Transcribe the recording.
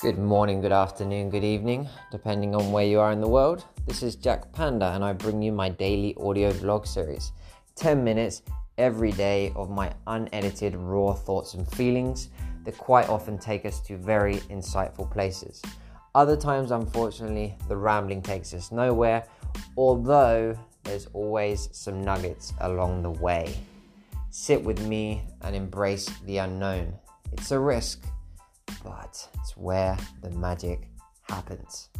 Good morning, good afternoon, good evening, depending on where you are in the world. This is Jack Panda, and I bring you my daily audio vlog series 10 minutes every day of my unedited, raw thoughts and feelings that quite often take us to very insightful places. Other times, unfortunately, the rambling takes us nowhere, although there's always some nuggets along the way. Sit with me and embrace the unknown. It's a risk, but it's where the magic happens.